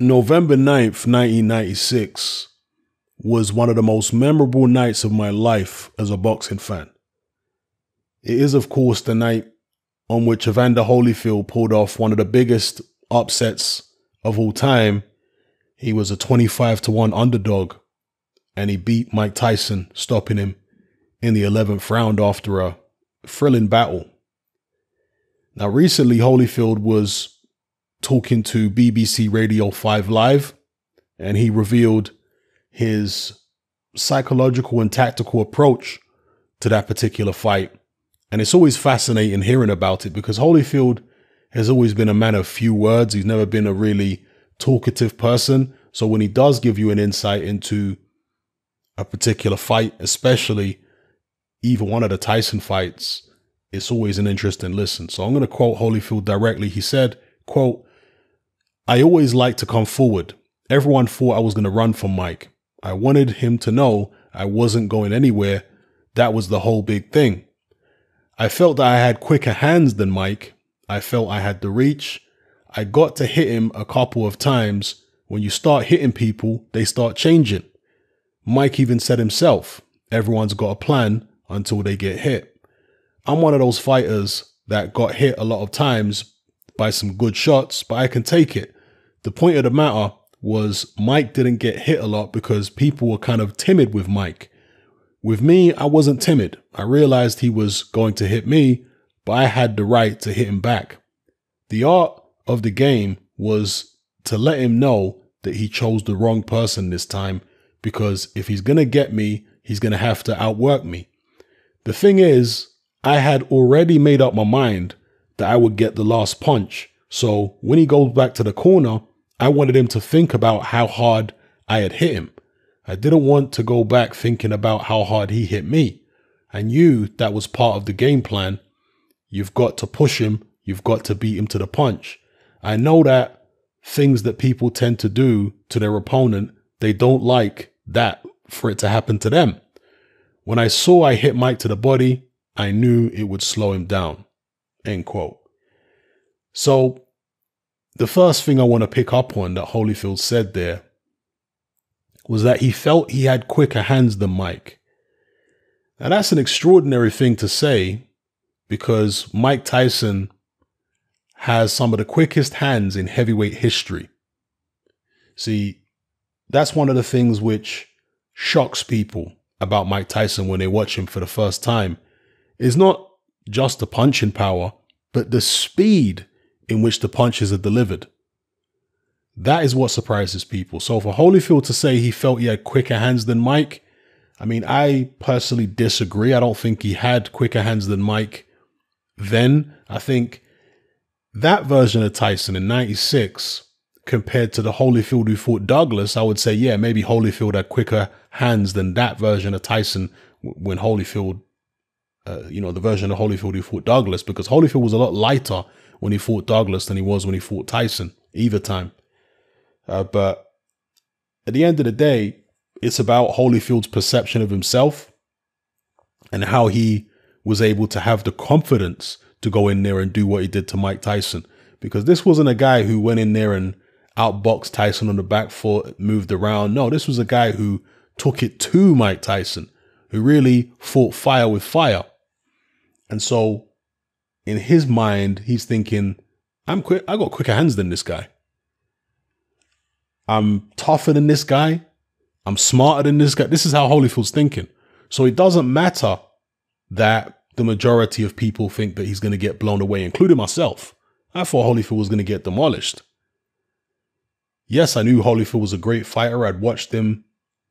November 9th, 1996 was one of the most memorable nights of my life as a boxing fan. It is, of course, the night on which Evander Holyfield pulled off one of the biggest upsets of all time. He was a 25 to 1 underdog and he beat Mike Tyson, stopping him in the 11th round after a thrilling battle. Now, recently, Holyfield was talking to BBC Radio 5 Live, and he revealed his psychological and tactical approach to that particular fight. And it's always fascinating hearing about it because Holyfield has always been a man of few words. He's never been a really talkative person. So when he does give you an insight into a particular fight, especially even one of the Tyson fights, it's always an interesting listen. So I'm going to quote Holyfield directly. He said, quote, I always liked to come forward. Everyone thought I was going to run from Mike. I wanted him to know I wasn't going anywhere. That was the whole big thing. I felt that I had quicker hands than Mike. I felt I had the reach. I got to hit him a couple of times. When you start hitting people, they start changing. Mike even said himself, everyone's got a plan until they get hit. I'm one of those fighters that got hit a lot of times by some good shots, but I can take it. The point of the matter was Mike didn't get hit a lot because people were kind of timid with Mike. With me, I wasn't timid. I realized he was going to hit me, but I had the right to hit him back. The art of the game was to let him know that he chose the wrong person this time because if he's going to get me, he's going to have to outwork me. The thing is, I had already made up my mind that I would get the last punch. So when he goes back to the corner, I wanted him to think about how hard I had hit him. I didn't want to go back thinking about how hard he hit me. I knew that was part of the game plan. You've got to push him. You've got to beat him to the punch. I know that things that people tend to do to their opponent, they don't like that for it to happen to them. When I saw I hit Mike to the body, I knew it would slow him down. End quote. So the first thing I want to pick up on that Holyfield said there was that he felt he had quicker hands than Mike. Now that's an extraordinary thing to say because Mike Tyson has some of the quickest hands in heavyweight history. See, that's one of the things which shocks people about Mike Tyson when they watch him for the first time is not just the punching power, but the speed in which the punches are delivered. That is what surprises people. So for Holyfield to say he felt he had quicker hands than Mike, I mean, I personally disagree. I don't think he had quicker hands than Mike then. I think that version of Tyson in 96 compared to the Holyfield who fought Douglas, I would say, yeah, maybe Holyfield had quicker hands than that version of Tyson when Holyfield, uh, you know, the version of Holyfield who fought Douglas, because Holyfield was a lot lighter when he fought Douglas than he was when he fought Tyson, either time. Uh, but at the end of the day, it's about Holyfield's perception of himself and how he was able to have the confidence to go in there and do what he did to Mike Tyson. Because this wasn't a guy who went in there and outboxed Tyson on the back foot, moved around. No, this was a guy who took it to Mike Tyson, who really fought fire with fire. And so in his mind, he's thinking, I'm quick. I got quicker hands than this guy. I'm tougher than this guy. I'm smarter than this guy. This is how Holyfield's thinking. So it doesn't matter that the majority of people think that he's going to get blown away, including myself. I thought Holyfield was going to get demolished. Yes, I knew Holyfield was a great fighter. I'd watched him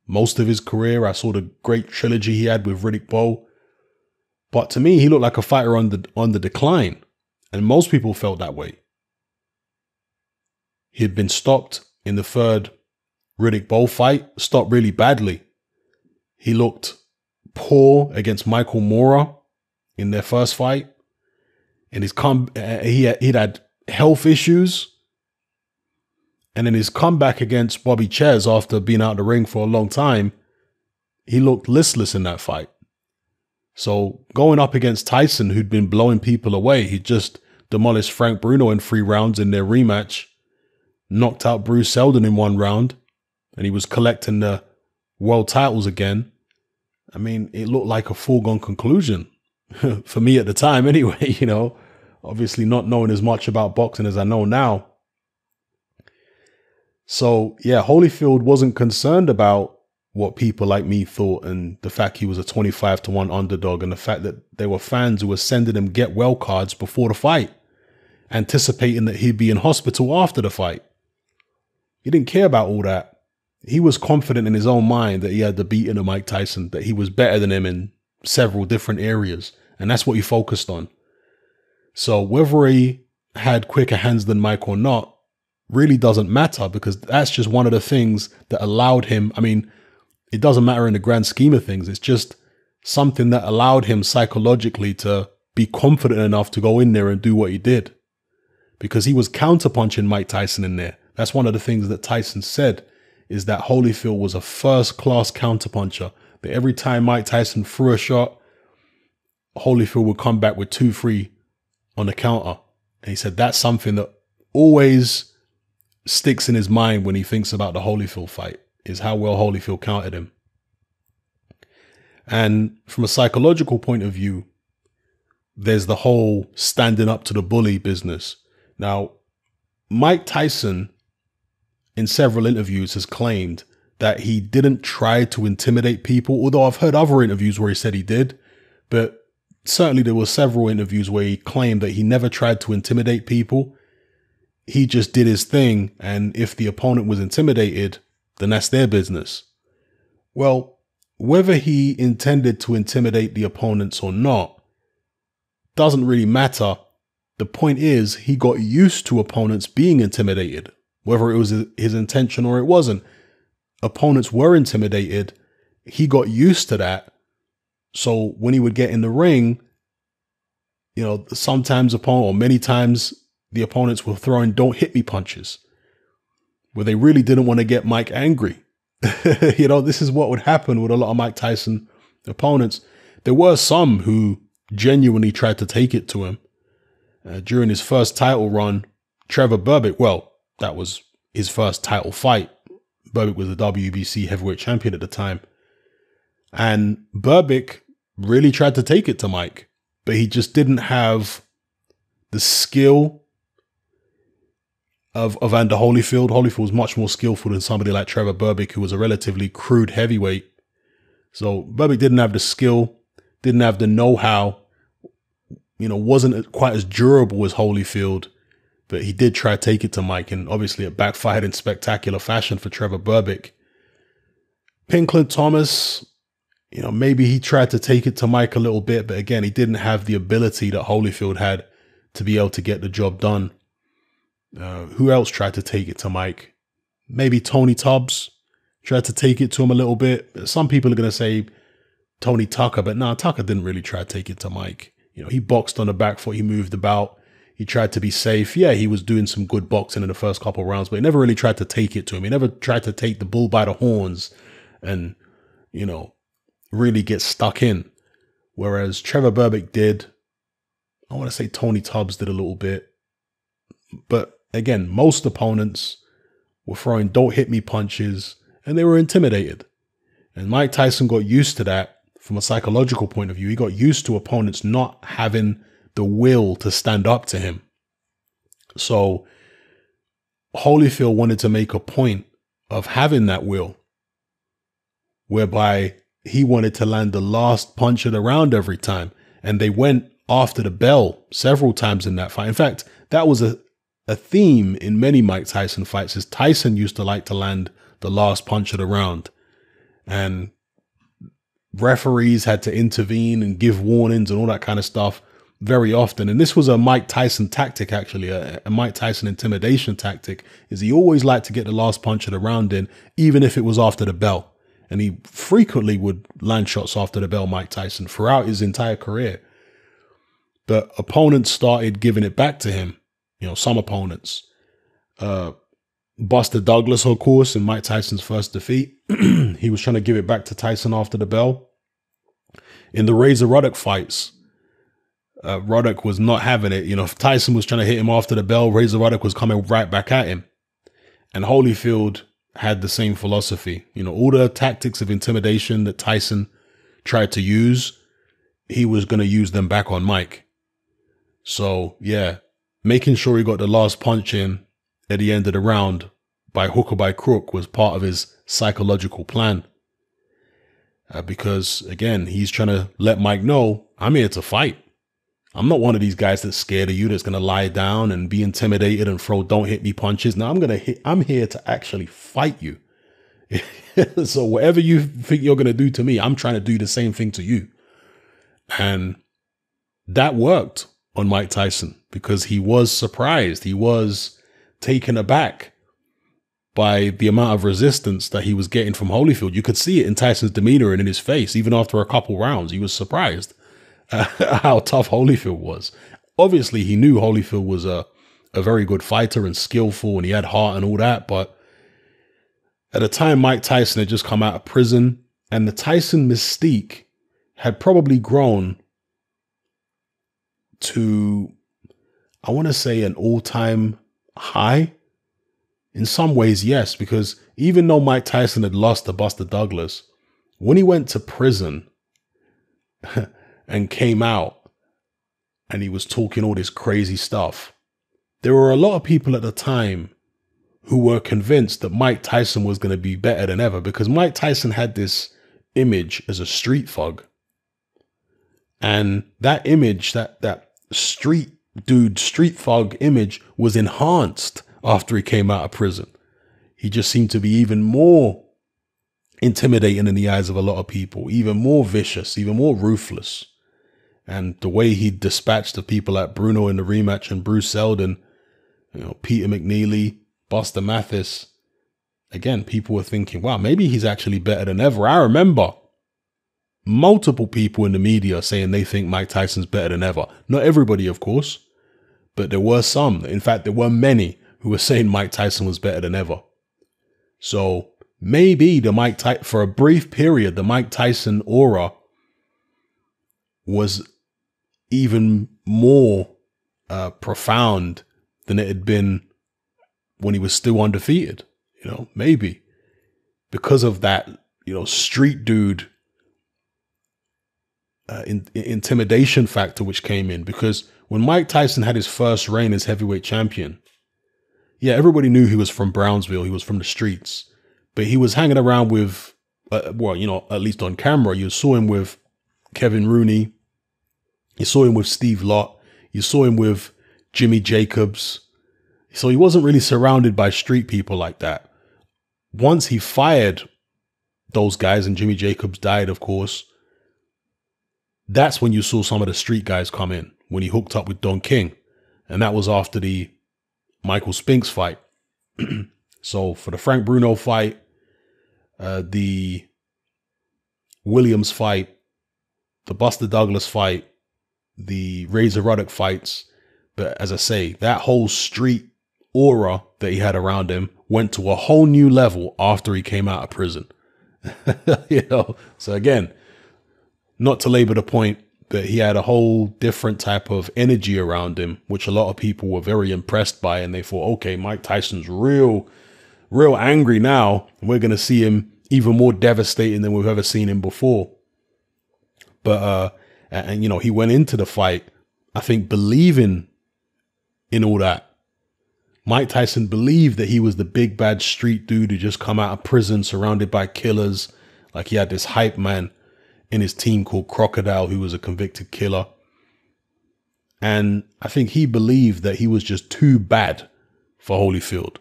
most of his career. I saw the great trilogy he had with Riddick Bowe. But to me, he looked like a fighter on the on the decline, and most people felt that way. He had been stopped in the third Riddick Bowe fight, stopped really badly. He looked poor against Michael Moorer in their first fight, and his com uh, he had, he'd had health issues. And in his comeback against Bobby Czyz after being out of the ring for a long time, he looked listless in that fight. So going up against Tyson, who'd been blowing people away, he just demolished Frank Bruno in three rounds in their rematch. knocked out Bruce Seldon in one round, and he was collecting the world titles again. I mean, it looked like a foregone conclusion for me at the time, anyway. You know, obviously not knowing as much about boxing as I know now. So yeah, Holyfield wasn't concerned about what people like me thought and the fact he was a 25 to 1 underdog and the fact that there were fans who were sending him get well cards before the fight, anticipating that he'd be in hospital after the fight. He didn't care about all that. He was confident in his own mind that he had the beating of Mike Tyson, that he was better than him in several different areas. And that's what he focused on. So whether he had quicker hands than Mike or not really doesn't matter because that's just one of the things that allowed him. I mean, it doesn't matter in the grand scheme of things. It's just something that allowed him psychologically to be confident enough to go in there and do what he did. Because he was counterpunching Mike Tyson in there. That's one of the things that Tyson said is that Holyfield was a first class counterpuncher. That every time Mike Tyson threw a shot, Holyfield would come back with two, three on the counter. And he said that's something that always sticks in his mind when he thinks about the Holyfield fight is how well Holyfield counted him. And from a psychological point of view, there's the whole standing up to the bully business. Now, Mike Tyson, in several interviews, has claimed that he didn't try to intimidate people, although I've heard other interviews where he said he did. But certainly there were several interviews where he claimed that he never tried to intimidate people. He just did his thing. And if the opponent was intimidated, then that's their business. Well, whether he intended to intimidate the opponents or not doesn't really matter. The point is, he got used to opponents being intimidated, whether it was his intention or it wasn't. Opponents were intimidated. He got used to that. So when he would get in the ring, you know, sometimes opponent or many times the opponents were throwing don't hit me punches where they really didn't want to get Mike angry. you know, this is what would happen with a lot of Mike Tyson opponents. There were some who genuinely tried to take it to him. Uh, during his first title run, Trevor Berbick, well, that was his first title fight. Berbick was the WBC heavyweight champion at the time. And Berbick really tried to take it to Mike, but he just didn't have the skill of, Evander Holyfield. Holyfield was much more skillful than somebody like Trevor Berbick, who was a relatively crude heavyweight. So Berbick didn't have the skill, didn't have the know-how, you know, wasn't quite as durable as Holyfield, but he did try to take it to Mike, and obviously it backfired in spectacular fashion for Trevor Berbick. Pinklon Thomas, you know, maybe he tried to take it to Mike a little bit, but again, he didn't have the ability that Holyfield had to be able to get the job done. Uh, who else tried to take it to Mike? Maybe Tony Tubbs tried to take it to him a little bit. Some people are going to say Tony Tucker, but nah, Tucker didn't really try to take it to Mike. You know, he boxed on the back foot, he moved about, he tried to be safe. Yeah, he was doing some good boxing in the first couple rounds, but he never really tried to take it to him. He never tried to take the bull by the horns and, you know, really get stuck in. Whereas Trevor Berbick did. I want to say Tony Tubbs did a little bit. But Again, most opponents were throwing don't hit me punches and they were intimidated. And Mike Tyson got used to that from a psychological point of view. He got used to opponents not having the will to stand up to him. So Holyfield wanted to make a point of having that will, whereby he wanted to land the last punch of the round every time. And they went after the bell several times in that fight. In fact, that was a, a theme in many Mike Tyson fights is Tyson used to like to land the last punch of the round. And referees had to intervene and give warnings and all that kind of stuff very often. And this was a Mike Tyson tactic, actually, a, a, Mike Tyson intimidation tactic, is he always liked to get the last punch of the round in, even if it was after the bell. And he frequently would land shots after the bell, Mike Tyson, throughout his entire career. But opponents started giving it back to him you know, some opponents. Uh, Buster Douglas, of course, in Mike Tyson's first defeat. he was trying to give it back to Tyson after the bell. In the Razor Ruddock fights, uh, Ruddock was not having it. You know, if Tyson was trying to hit him after the bell, Razor Ruddock was coming right back at him. And Holyfield had the same philosophy. You know, all the tactics of intimidation that Tyson tried to use, he was going to use them back on Mike. So, yeah, making sure he got the last punch in at the end of the round by hook or by crook was part of his psychological plan. Uh, because again, he's trying to let Mike know, I'm here to fight. I'm not one of these guys that's scared of you, that's going to lie down and be intimidated and throw don't hit me punches. Now I'm going to hit, I'm here to actually fight you. so whatever you think you're going to do to me, I'm trying to do the same thing to you. And that worked on Mike Tyson because he was surprised. He was taken aback by the amount of resistance that he was getting from Holyfield. You could see it in Tyson's demeanor and in his face. Even after a couple rounds, he was surprised uh, how tough Holyfield was. Obviously, he knew Holyfield was a, a very good fighter and skillful and he had heart and all that. But at the time, Mike Tyson had just come out of prison and the Tyson mystique had probably grown to, I want to say, an all time high in some ways, yes, because even though Mike Tyson had lost to Buster Douglas, when he went to prison and came out and he was talking all this crazy stuff, there were a lot of people at the time who were convinced that Mike Tyson was going to be better than ever because Mike Tyson had this image as a street thug. And that image, that, that street dude, street thug image was enhanced after he came out of prison. He just seemed to be even more intimidating in the eyes of a lot of people, even more vicious, even more ruthless. And the way he dispatched the people like Bruno in the rematch and Bruce Seldon, you know, Peter McNeely, Buster Mathis, again, people were thinking, wow, maybe he's actually better than ever. I remember multiple people in the media saying they think Mike Tyson's better than ever. Not everybody, of course, but there were some. In fact, there were many who were saying Mike Tyson was better than ever. So maybe the Mike Ty- for a brief period, the Mike Tyson aura was even more uh, profound than it had been when he was still undefeated. You know, maybe because of that, you know, street dude uh, in, intimidation factor which came in. Because when Mike Tyson had his first reign as heavyweight champion, yeah, everybody knew he was from Brownsville. He was from the streets, but he was hanging around with, uh, well, you know, at least on camera, you saw him with Kevin Rooney. You saw him with Steve Lott. You saw him with Jimmy Jacobs. So he wasn't really surrounded by street people like that. Once he fired those guys and Jimmy Jacobs died, of course, that's when you saw some of the street guys come in when he hooked up with Don King. And that was after the Michael Spinks fight. so for the Frank Bruno fight, uh, the Williams fight, the Buster Douglas fight, the Razor Ruddock fights. But as I say, that whole street aura that he had around him went to a whole new level after he came out of prison. you know, so again, not to labor the point, but he had a whole different type of energy around him, which a lot of people were very impressed by. And they thought, okay, Mike Tyson's real, real angry now. We're going to see him even more devastating than we've ever seen him before. But, uh, and, you know, he went into the fight, I think, believing in all that. Mike Tyson believed that he was the big bad street dude who just come out of prison surrounded by killers. Like he had this hype man in his team called Crocodile, who was a convicted killer. And I think he believed that he was just too bad for Holyfield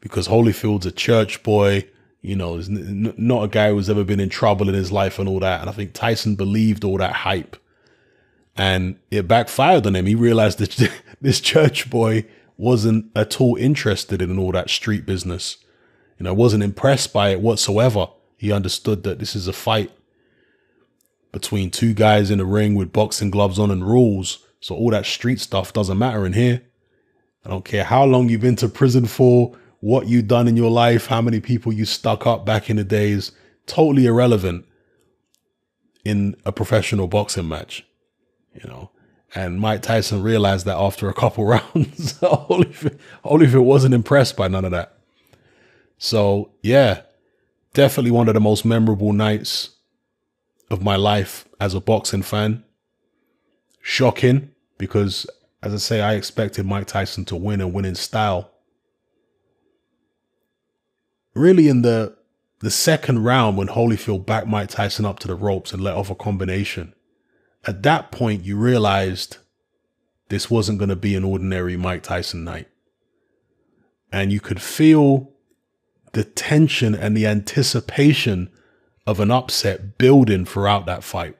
because Holyfield's a church boy, you know, not a guy who's ever been in trouble in his life and all that. And I think Tyson believed all that hype and it backfired on him. He realized that this church boy wasn't at all interested in all that street business. You know, wasn't impressed by it whatsoever. He understood that this is a fight between two guys in a ring with boxing gloves on and rules. So all that street stuff doesn't matter in here. I don't care how long you've been to prison for, what you've done in your life, how many people you stuck up back in the days. Totally irrelevant in a professional boxing match, you know. And Mike Tyson realized that after a couple rounds, Holyfield, Holyfield wasn't impressed by none of that. So, yeah, definitely one of the most memorable nights of my life as a boxing fan. Shocking because, as I say, I expected Mike Tyson to win and win in style. Really, in the the second round when Holyfield backed Mike Tyson up to the ropes and let off a combination, at that point you realized this wasn't going to be an ordinary Mike Tyson night. And you could feel the tension and the anticipation of an upset building throughout that fight.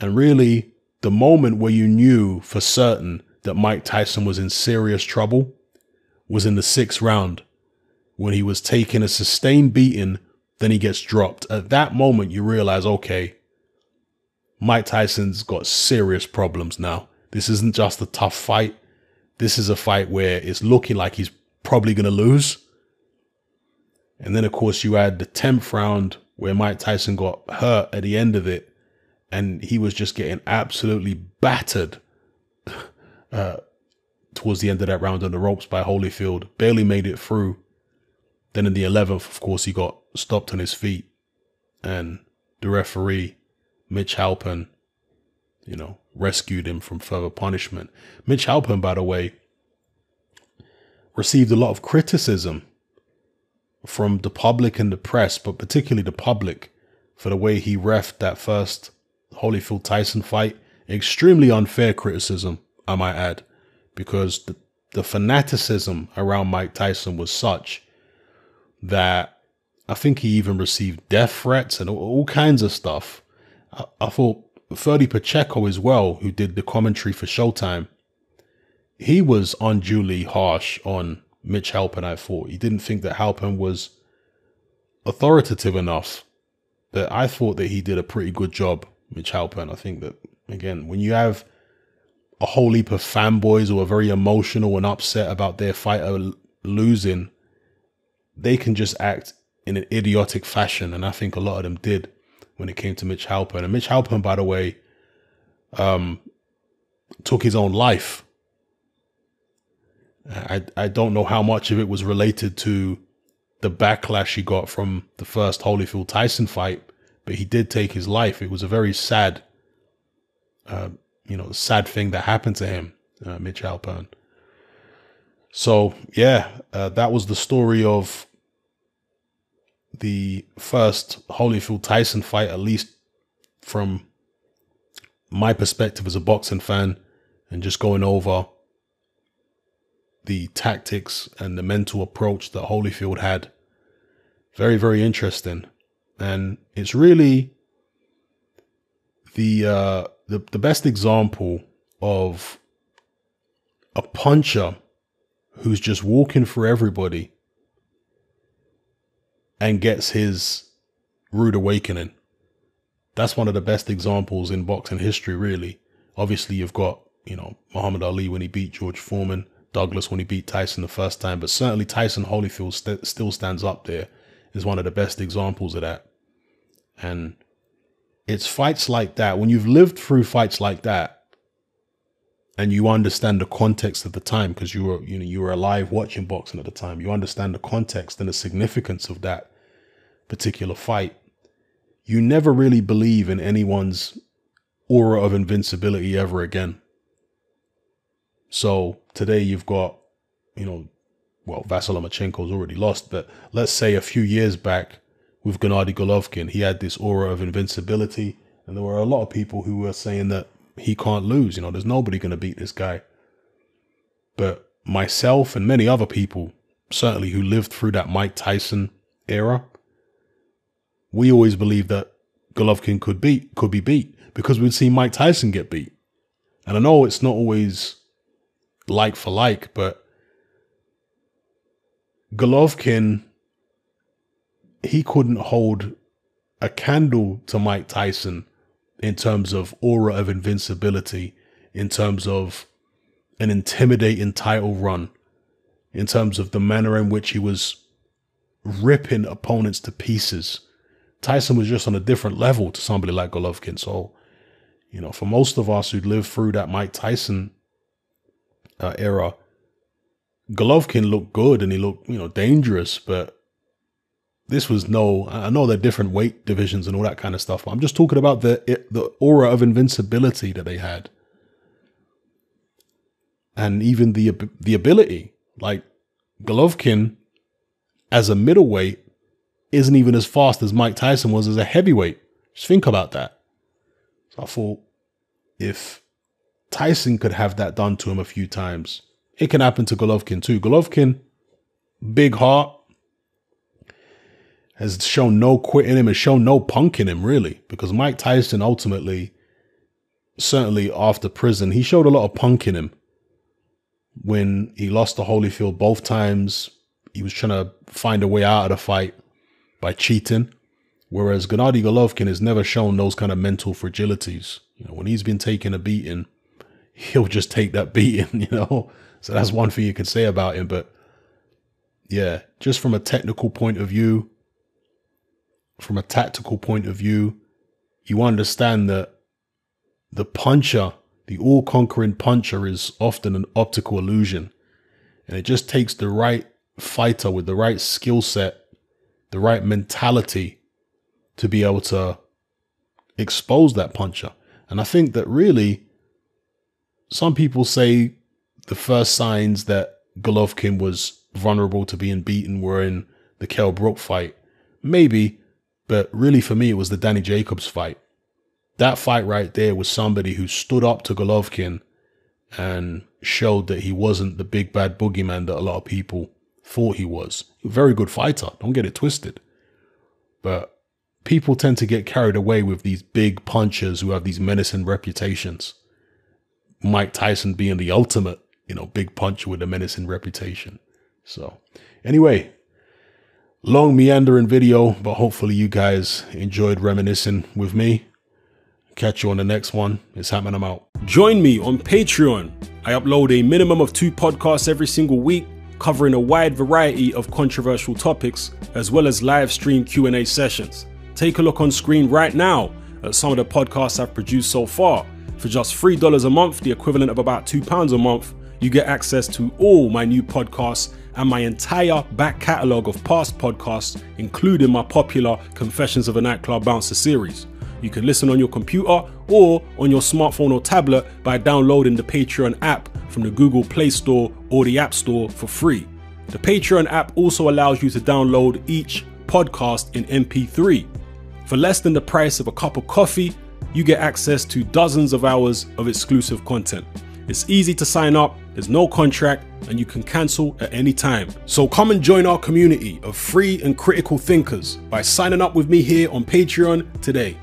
And really, the moment where you knew for certain that Mike Tyson was in serious trouble was in the sixth round when he was taking a sustained beating, then he gets dropped. At that moment, you realize, okay, Mike Tyson's got serious problems now. This isn't just a tough fight. This is a fight where it's looking like he's probably going to lose. And then, of course, you add the 10th round where Mike Tyson got hurt at the end of it and he was just getting absolutely battered uh, towards the end of that round on the ropes by Holyfield. Barely made it through. Then in the 11th, of course, he got stopped on his feet. And the referee, Mitch Halpern, you know, rescued him from further punishment. Mitch Halpern, by the way, received a lot of criticism from the public and the press, but particularly the public, for the way he refed that first Holyfield Tyson fight. Extremely unfair criticism, I might add, because the, the fanaticism around Mike Tyson was such that I think he even received death threats and all, all kinds of stuff. I, I thought Ferdy Pacheco as well, who did the commentary for Showtime, he was unduly harsh on Mitch Halpern, I thought. He didn't think that Halpern was authoritative enough. But I thought that he did a pretty good job, Mitch Halpern. I think that, again, when you have a whole heap of fanboys who are very emotional and upset about their fighter losing, they can just act in an idiotic fashion. And I think a lot of them did when it came to Mitch Halpern. And Mitch Halpern, by the way, um, took his own life. I I don't know how much of it was related to the backlash he got from the first Holyfield Tyson fight, but he did take his life. It was a very sad, uh, you know, sad thing that happened to him, uh, Mitch Halpern. So yeah, uh, that was the story of the first Holyfield Tyson fight, at least from my perspective as a boxing fan, and just going over the tactics and the mental approach that Holyfield had. Very, very interesting. And it's really the uh, the, the best example of a puncher who's just walking for everybody and gets his rude awakening. That's one of the best examples in boxing history, really. Obviously, you've got, you know, Muhammad Ali when he beat George Foreman, Douglas when he beat Tyson the first time, but certainly Tyson Holyfield st- still stands up there. Is one of the best examples of that. And it's fights like that, when you've lived through fights like that, and you understand the context of the time because you were you know you were alive watching boxing at the time you understand the context and the significance of that particular fight you never really believe in anyone's aura of invincibility ever again so today you've got you know well Vasyl Lomachenko's already lost but let's say a few years back with Gennady Golovkin he had this aura of invincibility and there were a lot of people who were saying that he can't lose. You know, there's nobody going to beat this guy. But myself and many other people, certainly who lived through that Mike Tyson era, we always believed that Golovkin could beat, could be beat because we'd seen Mike Tyson get beat. And I know it's not always like for like, but Golovkin, he couldn't hold a candle to Mike Tyson in terms of aura of invincibility, in terms of an intimidating title run, in terms of the manner in which he was ripping opponents to pieces. Tyson was just on a different level to somebody like Golovkin. So, you know, for most of us who'd lived through that Mike Tyson uh, era, Golovkin looked good and he looked, you know, dangerous, but this was no, I know they're different weight divisions and all that kind of stuff, but I'm just talking about the, the aura of invincibility that they had. And even the, the ability, like Golovkin as a middleweight isn't even as fast as Mike Tyson was as a heavyweight. Just think about that. So I thought if Tyson could have that done to him a few times, it can happen to Golovkin too. Golovkin, big heart, has shown no quit in him, has shown no punk in him, really. Because Mike Tyson ultimately, certainly after prison, he showed a lot of punk in him. When he lost to Holyfield both times, he was trying to find a way out of the fight by cheating. Whereas Gennady Golovkin has never shown those kind of mental fragilities. You know, when he's been taking a beating, he'll just take that beating, you know? So that's one thing you could say about him. But yeah, just from a technical point of view, from a tactical point of view, you understand that the puncher, the all conquering puncher, is often an optical illusion. And it just takes the right fighter with the right skill set, the right mentality to be able to expose that puncher. And I think that really, some people say the first signs that Golovkin was vulnerable to being beaten were in the Kell Brook fight. Maybe, but really, for me, it was the Danny Jacobs fight. That fight right there was somebody who stood up to Golovkin and showed that he wasn't the big bad boogeyman that a lot of people thought he was. A very good fighter, don't get it twisted. But people tend to get carried away with these big punchers who have these menacing reputations. Mike Tyson being the ultimate, you know, big puncher with a menacing reputation. So, anyway, long meandering video, but hopefully you guys enjoyed reminiscing with me. Catch you on the next one. It's happening. I'm out. Join me on Patreon. I upload a minimum of two podcasts every single week, covering a wide variety of controversial topics, as well as live stream Q&A sessions. Take a look on screen right now at some of the podcasts I've produced so far. For just $3 a month, the equivalent of about £2 a month, you get access to all my new podcasts and my entire back catalogue of past podcasts, including my popular Confessions of a Nightclub Bouncer series. You can listen on your computer or on your smartphone or tablet by downloading the Patreon app from the Google Play Store or the App Store for free. The Patreon app also allows you to download each podcast in MP3. For less than the price of a cup of coffee, you get access to dozens of hours of exclusive content. It's easy to sign up, there's no contract, and you can cancel at any time. So come and join our community of free and critical thinkers by signing up with me here on Patreon today.